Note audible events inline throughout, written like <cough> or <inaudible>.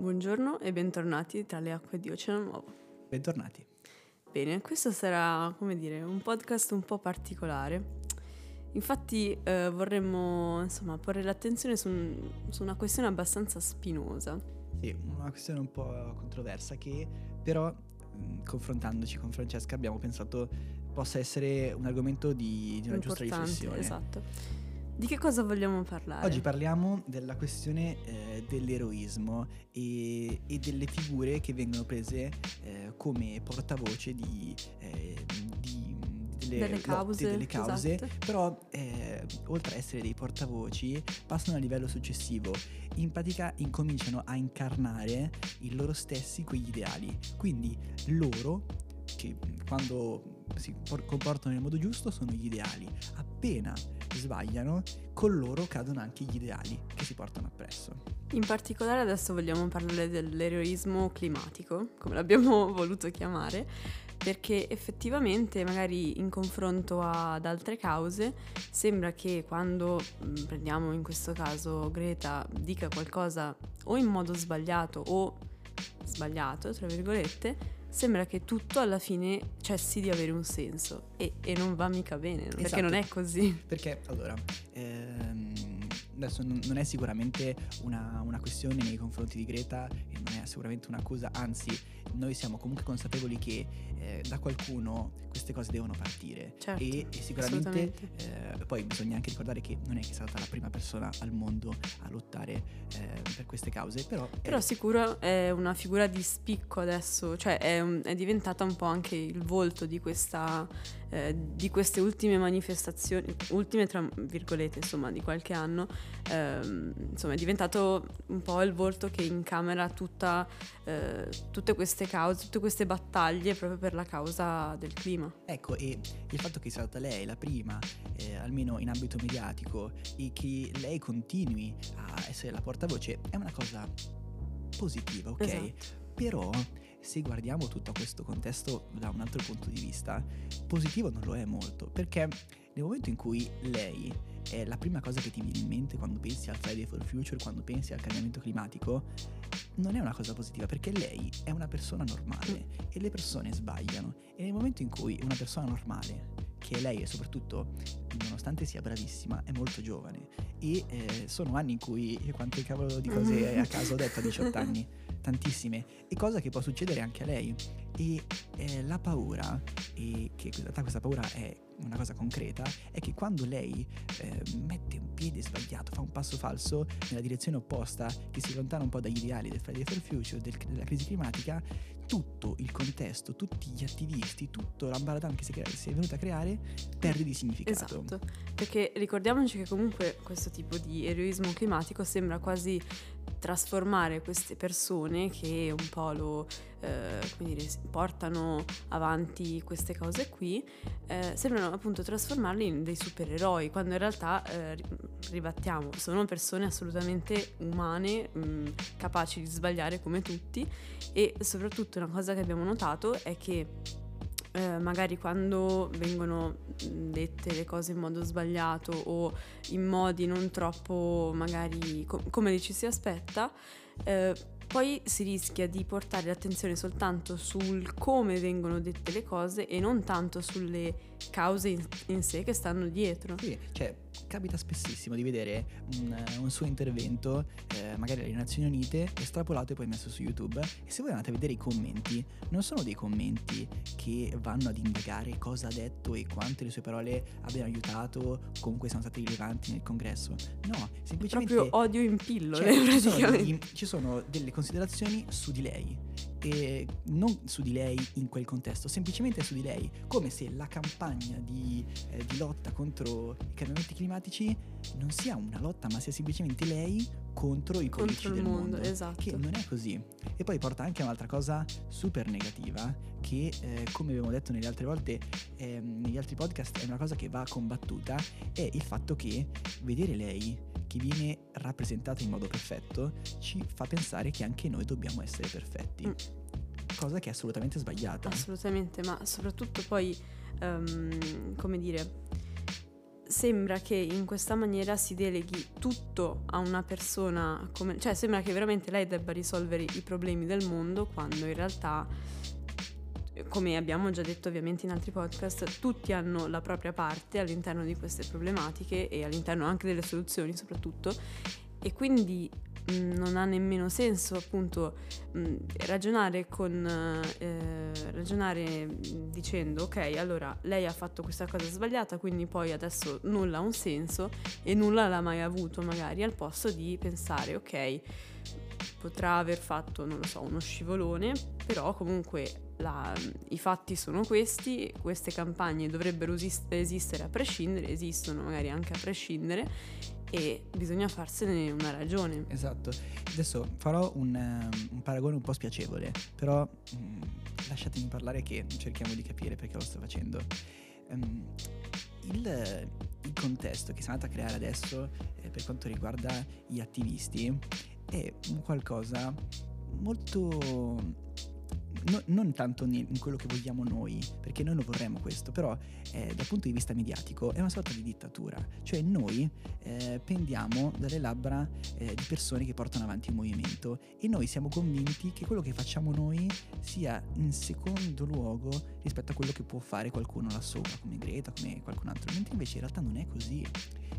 Buongiorno e bentornati tra le acque di Oceano Nuovo. Bentornati. Bene, questo sarà, come dire, un podcast un po' particolare. Infatti eh, vorremmo, insomma, porre l'attenzione su, un- su una questione abbastanza spinosa. Sì, una questione un po' controversa che però mh, confrontandoci con Francesca abbiamo pensato possa essere un argomento di, di una giusta riflessione. Esatto. Di che cosa vogliamo parlare? Oggi parliamo della questione eh, dell'eroismo e, e delle figure che vengono prese eh, come portavoce di, eh, di- delle, Delle lotte, cause, delle cause, esatto. però eh, oltre a essere dei portavoci passano a livello successivo. In pratica incominciano a incarnare in loro stessi quegli ideali. Quindi loro, che quando si por- comportano nel modo giusto, sono gli ideali. Appena sbagliano, con loro cadono anche gli ideali che si portano appresso. In particolare adesso vogliamo parlare dell'eroismo climatico, come l'abbiamo <laughs> voluto chiamare, perché effettivamente magari in confronto ad altre cause sembra che quando mh, prendiamo in questo caso Greta dica qualcosa o in modo sbagliato o sbagliato, tra virgolette, sembra che tutto alla fine cessi di avere un senso e, e non va mica bene, perché Esatto. non è così. Perché allora, ehm, adesso non non è sicuramente una, una questione nei confronti di Greta e non è sicuramente un'accusa, anzi noi siamo comunque consapevoli che eh, da qualcuno queste cose devono partire. Certo, e, e sicuramente eh, poi bisogna anche ricordare che non è che è stata la prima persona al mondo a lottare eh, per queste cause, però, è- Però sicuro è una figura di spicco adesso, cioè è, un- è diventata un po' anche il volto di, questa, eh, di queste ultime manifestazioni, ultime tra virgolette insomma di qualche anno, ehm, insomma è diventato un po' il volto che incamera tutta, eh, tutte queste cause, tutte queste battaglie proprio per la causa del clima. Ecco, e il fatto che sia stata lei la prima, eh, almeno in ambito mediatico, e che lei continui a essere la portavoce, è una cosa positiva, ok? Esatto. Però, se guardiamo tutto questo contesto da un altro punto di vista, positivo non lo è molto, perché nel momento in cui lei è la prima cosa che ti viene in mente quando pensi al Friday for Future, quando pensi al cambiamento climatico, non è una cosa positiva perché lei è una persona normale e le persone sbagliano. E nel momento in cui una persona normale che è lei e soprattutto nonostante sia bravissima è molto giovane. E eh, sono anni in cui quante cavolo di cose a caso ho detto a 18 anni tantissime. E cosa che può succedere anche a lei. E eh, la paura e che in realtà questa paura è una cosa concreta è che quando lei eh, mette un piede sbagliato fa un passo falso nella direzione opposta che si allontana un po' dagli ideali del Friday for Future del- della crisi climatica tutto il contesto tutti gli attivisti tutto l'ambaradan che si, crea- si è venuto a creare perde di significato. Esatto, perché ricordiamoci che comunque questo tipo di eroismo climatico sembra quasi trasformare queste persone che un po' lo eh, dire, portano avanti queste cose qui, eh, sembrano appunto trasformarli in dei supereroi, quando in realtà, eh, ri- ribattiamo, sono persone assolutamente umane, mh, capaci di sbagliare come tutti e soprattutto una cosa che abbiamo notato è che eh, magari quando vengono mh, dette le cose in modo sbagliato o in modi non troppo magari co- come ci si aspetta, eh, poi si rischia di portare l'attenzione soltanto sul come vengono dette le cose e non tanto sulle cause in, in sé che stanno dietro. Sì, cioè capita spessissimo di vedere un, un suo intervento, eh, magari alle Nazioni Unite, estrapolato e poi messo su YouTube. E se voi andate a vedere i commenti, non sono dei commenti che vanno ad indagare cosa ha detto e quante le sue parole abbiano aiutato, comunque sono state rilevanti nel congresso. No, semplicemente... Proprio odio in pillole Cioè, ci, sono praticamente. degli- ci sono delle considerazioni su di lei e non su di lei in quel contesto, semplicemente su di lei, come se la campagna di, eh, di lotta contro i cambiamenti climatici non sia una lotta, ma sia semplicemente lei contro i politici Contro del mondo, esatto. Che non è così. E poi porta anche a un'altra cosa super negativa, che eh, come abbiamo detto nelle altre volte, ehm, negli altri podcast, è una cosa che va combattuta, è il fatto che vedere lei che viene rappresentata in modo perfetto ci fa pensare che anche noi dobbiamo essere perfetti. Mm. Cosa che è assolutamente sbagliata. Assolutamente, ma soprattutto poi, ehm, come dire, sembra che in questa maniera si deleghi tutto a una persona, come, cioè sembra che veramente lei debba risolvere i problemi del mondo quando in realtà, come abbiamo già detto ovviamente in altri podcast, tutti hanno la propria parte all'interno di queste problematiche e all'interno anche delle soluzioni soprattutto e quindi non ha nemmeno senso appunto mm, ragionare con eh, ragionare mm, dicendo ok allora lei ha fatto questa cosa sbagliata quindi poi adesso nulla ha un senso e nulla l'ha mai avuto magari al posto di pensare ok potrà aver fatto non lo so uno scivolone però comunque la, i fatti sono questi, queste campagne dovrebbero esistere a prescindere, esistono magari anche a prescindere e bisogna farsene una ragione. Esatto. Adesso farò un, um, un paragone un po' spiacevole, però um, lasciatemi parlare che cerchiamo di capire perché lo sto facendo. Um, il, il, contesto che si è andato a creare adesso eh, per quanto riguarda gli attivisti è un qualcosa molto no, non tanto in quello che vogliamo noi, perché noi non vorremmo questo, però eh, dal punto di vista mediatico è una sorta di dittatura, cioè noi eh, pendiamo dalle labbra eh, di persone che portano avanti il movimento e noi siamo convinti che quello che facciamo noi sia in secondo luogo rispetto a quello che può fare qualcuno là sopra, come Greta, come qualcun altro, mentre invece in realtà non è così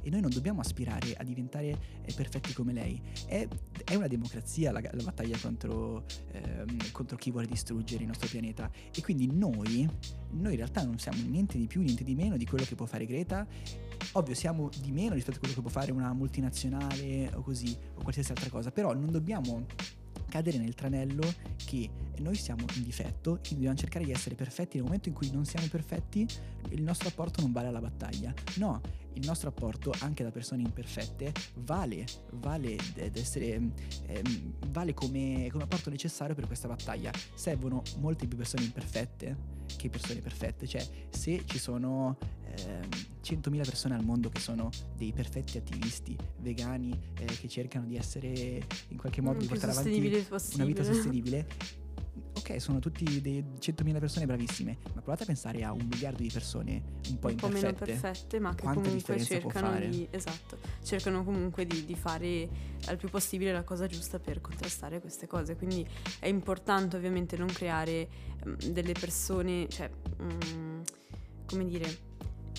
e noi non dobbiamo aspirare a diventare eh, perfetti come lei. È, è una democrazia la, la battaglia contro, ehm, contro, chi vuole distruggere il nostro pianeta e quindi noi, noi in realtà non siamo niente di più, niente di meno di quello che può fare Greta. Ovvio siamo di meno rispetto a quello che può fare una multinazionale o così o qualsiasi altra cosa, però non dobbiamo cadere nel tranello che noi siamo in difetto e dobbiamo cercare di essere perfetti. Nel momento in cui non siamo perfetti il nostro apporto non vale alla battaglia. No il nostro apporto anche da persone imperfette vale vale essere eh, vale come, come apporto necessario per questa battaglia. Servono molte più persone imperfette che persone perfette. Cioè se ci sono eh, 100.000 persone al mondo che sono dei perfetti attivisti vegani eh, che cercano di essere in qualche modo di portare avanti una vita sostenibile <laughs> ok, sono tutti dei 100.000 persone bravissime, ma provate a pensare a un miliardo di persone un po' un po' meno perfette, ma che Quanta comunque cercano di, esatto, cercano comunque di, di, fare al più possibile la cosa giusta per contrastare queste cose. Quindi è importante ovviamente non creare um, delle persone, cioè, um, come dire,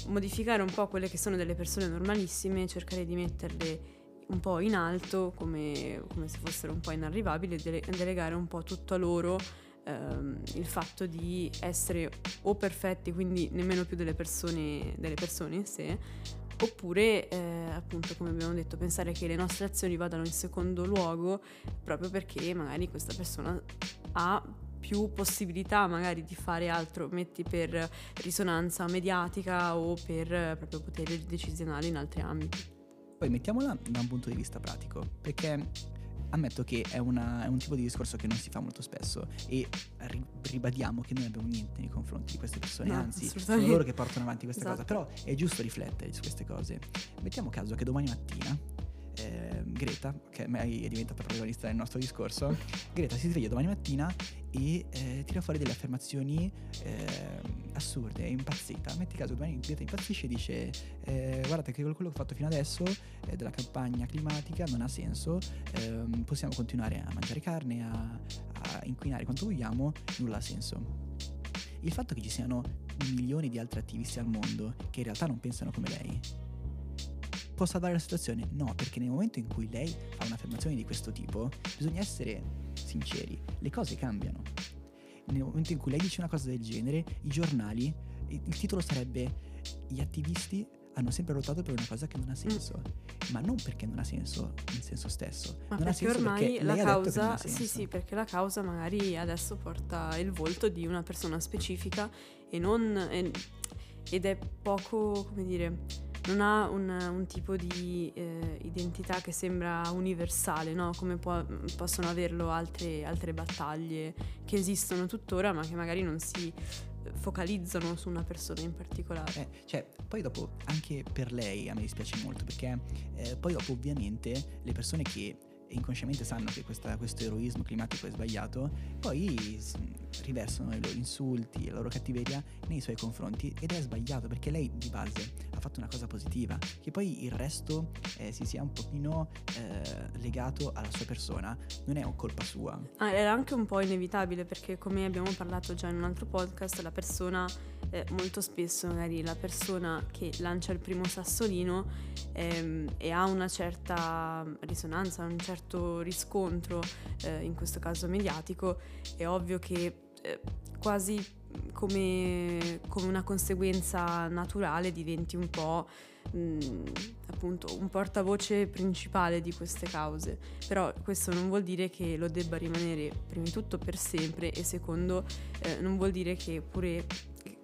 modificare un po' quelle che sono delle persone normalissime, cercare di metterle un po' in alto come, come se fossero un po' inarrivabili e dele- delegare un po' tutto a loro ehm, il fatto di essere o perfetti, quindi nemmeno più delle persone, delle persone in sé, oppure eh, appunto come abbiamo detto pensare che le nostre azioni vadano in secondo luogo proprio perché magari questa persona ha più possibilità magari di fare altro, metti per risonanza mediatica o per proprio poteri decisionali in altri ambiti. Poi mettiamola da un punto di vista pratico, perché ammetto che è, una, è, un tipo di discorso che non si fa molto spesso e ri- ribadiamo che noi abbiamo niente nei confronti di queste persone, no, anzi sono loro che portano avanti questa esatto. cosa, però è giusto riflettere su queste cose. Mettiamo caso che domani mattina eh, Greta, che è diventata protagonista del nostro discorso, Greta si sveglia domani mattina e eh, tira fuori delle affermazioni eh, assurde, impazzita. Metti caso domani Greta impazzisce e dice eh, guardate che quello che ho fatto fino adesso eh, della campagna climatica non ha senso, ehm, possiamo continuare a mangiare carne, a, a inquinare quanto vogliamo, nulla ha senso. Il fatto che ci siano milioni di altri attivisti al mondo che in realtà non pensano come lei può salvare la situazione? No, perché nel momento in cui lei fa un'affermazione di questo tipo, bisogna essere sinceri, le cose cambiano. Nel momento in cui lei dice una cosa del genere, i giornali, il titolo sarebbe Gli attivisti hanno sempre lottato per una cosa che non ha senso, mm. ma non perché non ha senso in senso stesso, ma non senso ormai la causa, sì, sì, perché la causa magari adesso porta il volto di una persona specifica e non ed è poco, come dire, non ha un, un tipo di eh, identità che sembra universale, no? come può, possono averlo altre, altre battaglie che esistono tuttora ma che magari non si focalizzano su una persona in particolare. Eh, cioè, poi dopo, anche per lei a me dispiace molto perché eh, poi dopo ovviamente le persone che inconsciamente sanno che questa, questo eroismo climatico è sbagliato, poi riversano i loro insulti, la loro cattiveria nei suoi confronti ed è sbagliato perché lei di base ha fatto una cosa positiva, che poi il resto eh, si sia un pochino eh, legato alla sua persona, non è colpa sua. Ah, era anche un po' inevitabile perché come abbiamo parlato già in un altro podcast, la persona, eh, molto spesso magari la persona che lancia il primo sassolino ehm, e ha una certa risonanza, un certo riscontro, eh, in questo caso mediatico, è ovvio che eh, quasi come, come, una conseguenza naturale diventi un po' mh, appunto un portavoce principale di queste cause. Però questo non vuol dire che lo debba rimanere prima di tutto per sempre e secondo eh, non vuol dire che pure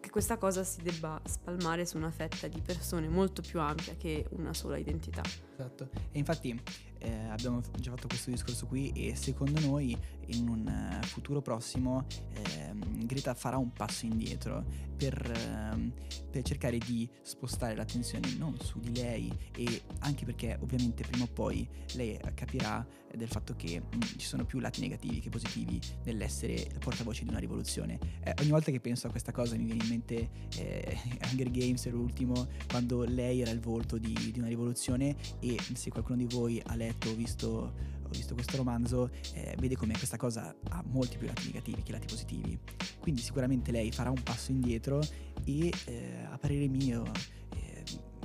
che questa cosa si debba spalmare su una fetta di persone molto più ampia che una sola identità. Esatto. E infatti eh, abbiamo già fatto questo discorso qui e secondo noi in un uh, futuro prossimo eh, Greta farà un passo indietro per, uh, per, cercare di spostare l'attenzione non su di lei e anche perché ovviamente prima o poi lei capirà del fatto che mh, mm, ci sono più lati negativi che positivi nell'essere portavoce di una rivoluzione. Eh, ogni volta che penso a questa cosa mi viene in mente eh, <laughs> Hunger Games, l'ultimo, quando lei era il volto di, di una rivoluzione e se qualcuno di voi ha letto o visto ho visto questo romanzo, eh, vede come questa cosa ha molti più lati negativi che lati positivi. Quindi sicuramente lei farà un passo indietro e eh, a parere mio, eh,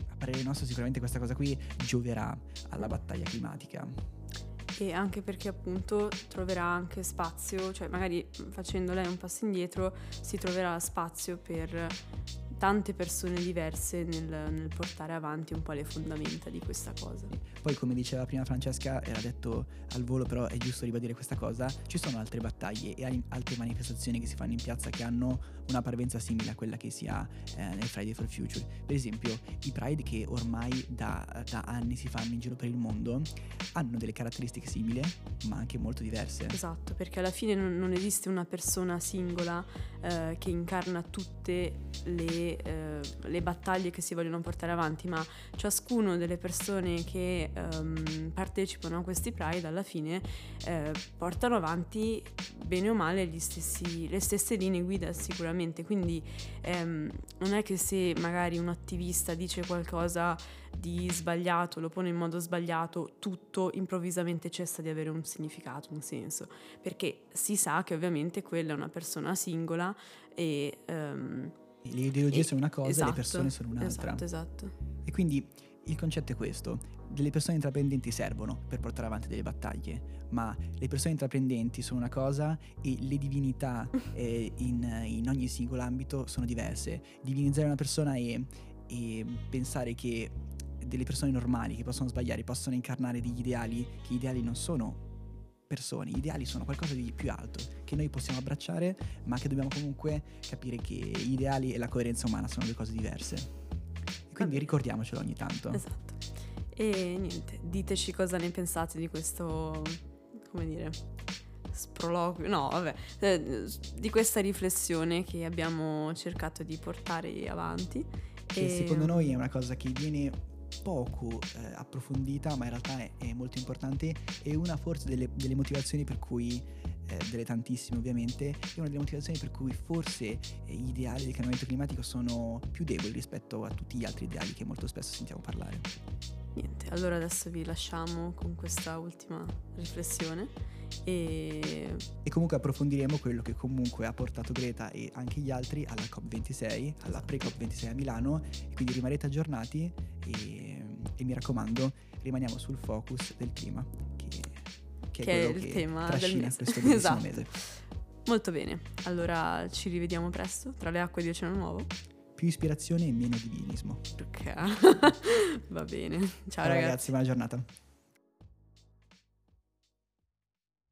a parere nostro sicuramente questa cosa qui gioverà alla battaglia climatica. E anche perché appunto troverà anche spazio, cioè magari facendo lei un passo indietro si troverà spazio per tante persone diverse nel, nel, portare avanti un po' le fondamenta di questa cosa. Poi come diceva prima Francesca, era detto al volo però è giusto ribadire questa cosa, ci sono altre battaglie e altre manifestazioni che si fanno in piazza che hanno una parvenza simile a quella che si ha eh, nel Friday for Future. Per esempio i Pride che ormai da, da anni si fanno in giro per il mondo hanno delle caratteristiche simili ma anche molto diverse. Esatto, perché alla fine non, non esiste una persona singola eh, che incarna tutte le eh, le battaglie che si vogliono portare avanti, ma ciascuno delle persone che ehm, partecipano a questi Pride alla fine eh, portano avanti bene o male stessi, le stesse linee guida sicuramente, quindi ehm, non è che se magari un attivista dice qualcosa di sbagliato, lo pone in modo sbagliato, tutto improvvisamente cessa di avere un significato, un senso, perché si sa che ovviamente quella è una persona singola e... Um, le ideologie e, sono una cosa esatto, e le persone sono un'altra. Esatto, esatto. E quindi il concetto è questo. Delle persone intraprendenti servono per portare avanti delle battaglie, ma le persone intraprendenti sono una cosa e le divinità <laughs> eh, in, in, ogni singolo ambito sono diverse. Divinizzare una persona e, e pensare che delle persone normali che possono sbagliare possono incarnare degli ideali, che gli ideali non sono persone, gli ideali sono qualcosa di più alto, che noi possiamo abbracciare, ma che dobbiamo comunque capire che gli ideali e la coerenza umana sono due cose diverse. E quindi ricordiamocelo ogni tanto. Esatto. E niente, diteci cosa ne pensate di questo, come dire, sproloquio, no, vabbè, eh, di questa riflessione che abbiamo cercato di portare avanti. Che e... secondo noi è una cosa che viene poco eh, approfondita, ma in realtà è, è, molto importante e una forse delle, delle motivazioni per cui, eh, delle tantissime ovviamente, è una delle motivazioni per cui forse eh, gli ideali del cambiamento climatico sono più deboli rispetto a tutti gli altri ideali che molto spesso sentiamo parlare. Niente, allora adesso vi lasciamo con questa ultima riflessione e... e comunque approfondiremo quello che comunque ha portato Greta e anche gli altri alla COP26, alla pre-COP26 a Milano, quindi rimanete aggiornati e, e mi raccomando rimaniamo sul focus del clima, che, che, che è, è il che tema del mese. questo <laughs> esatto. mese. Molto bene, allora ci rivediamo presto tra le acque di Oceano Nuovo più ispirazione e meno divinismo. Ok, <laughs> va bene. Ciao, Ciao ragazzi. ragazzi, buona giornata.